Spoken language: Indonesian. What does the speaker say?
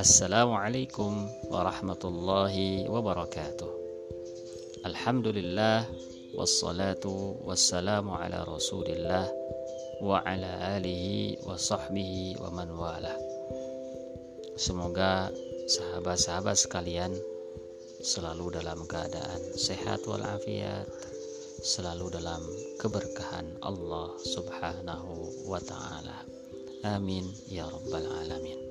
Assalamualaikum warahmatullahi wabarakatuh. Alhamdulillah wassalatu wassalamu ala Rasulillah wa ala alihi wa sahbihi wa man wala. Semoga sahabat-sahabat sekalian selalu dalam keadaan sehat walafiat, selalu dalam keberkahan Allah Subhanahu wa taala. Amin ya rabbal alamin.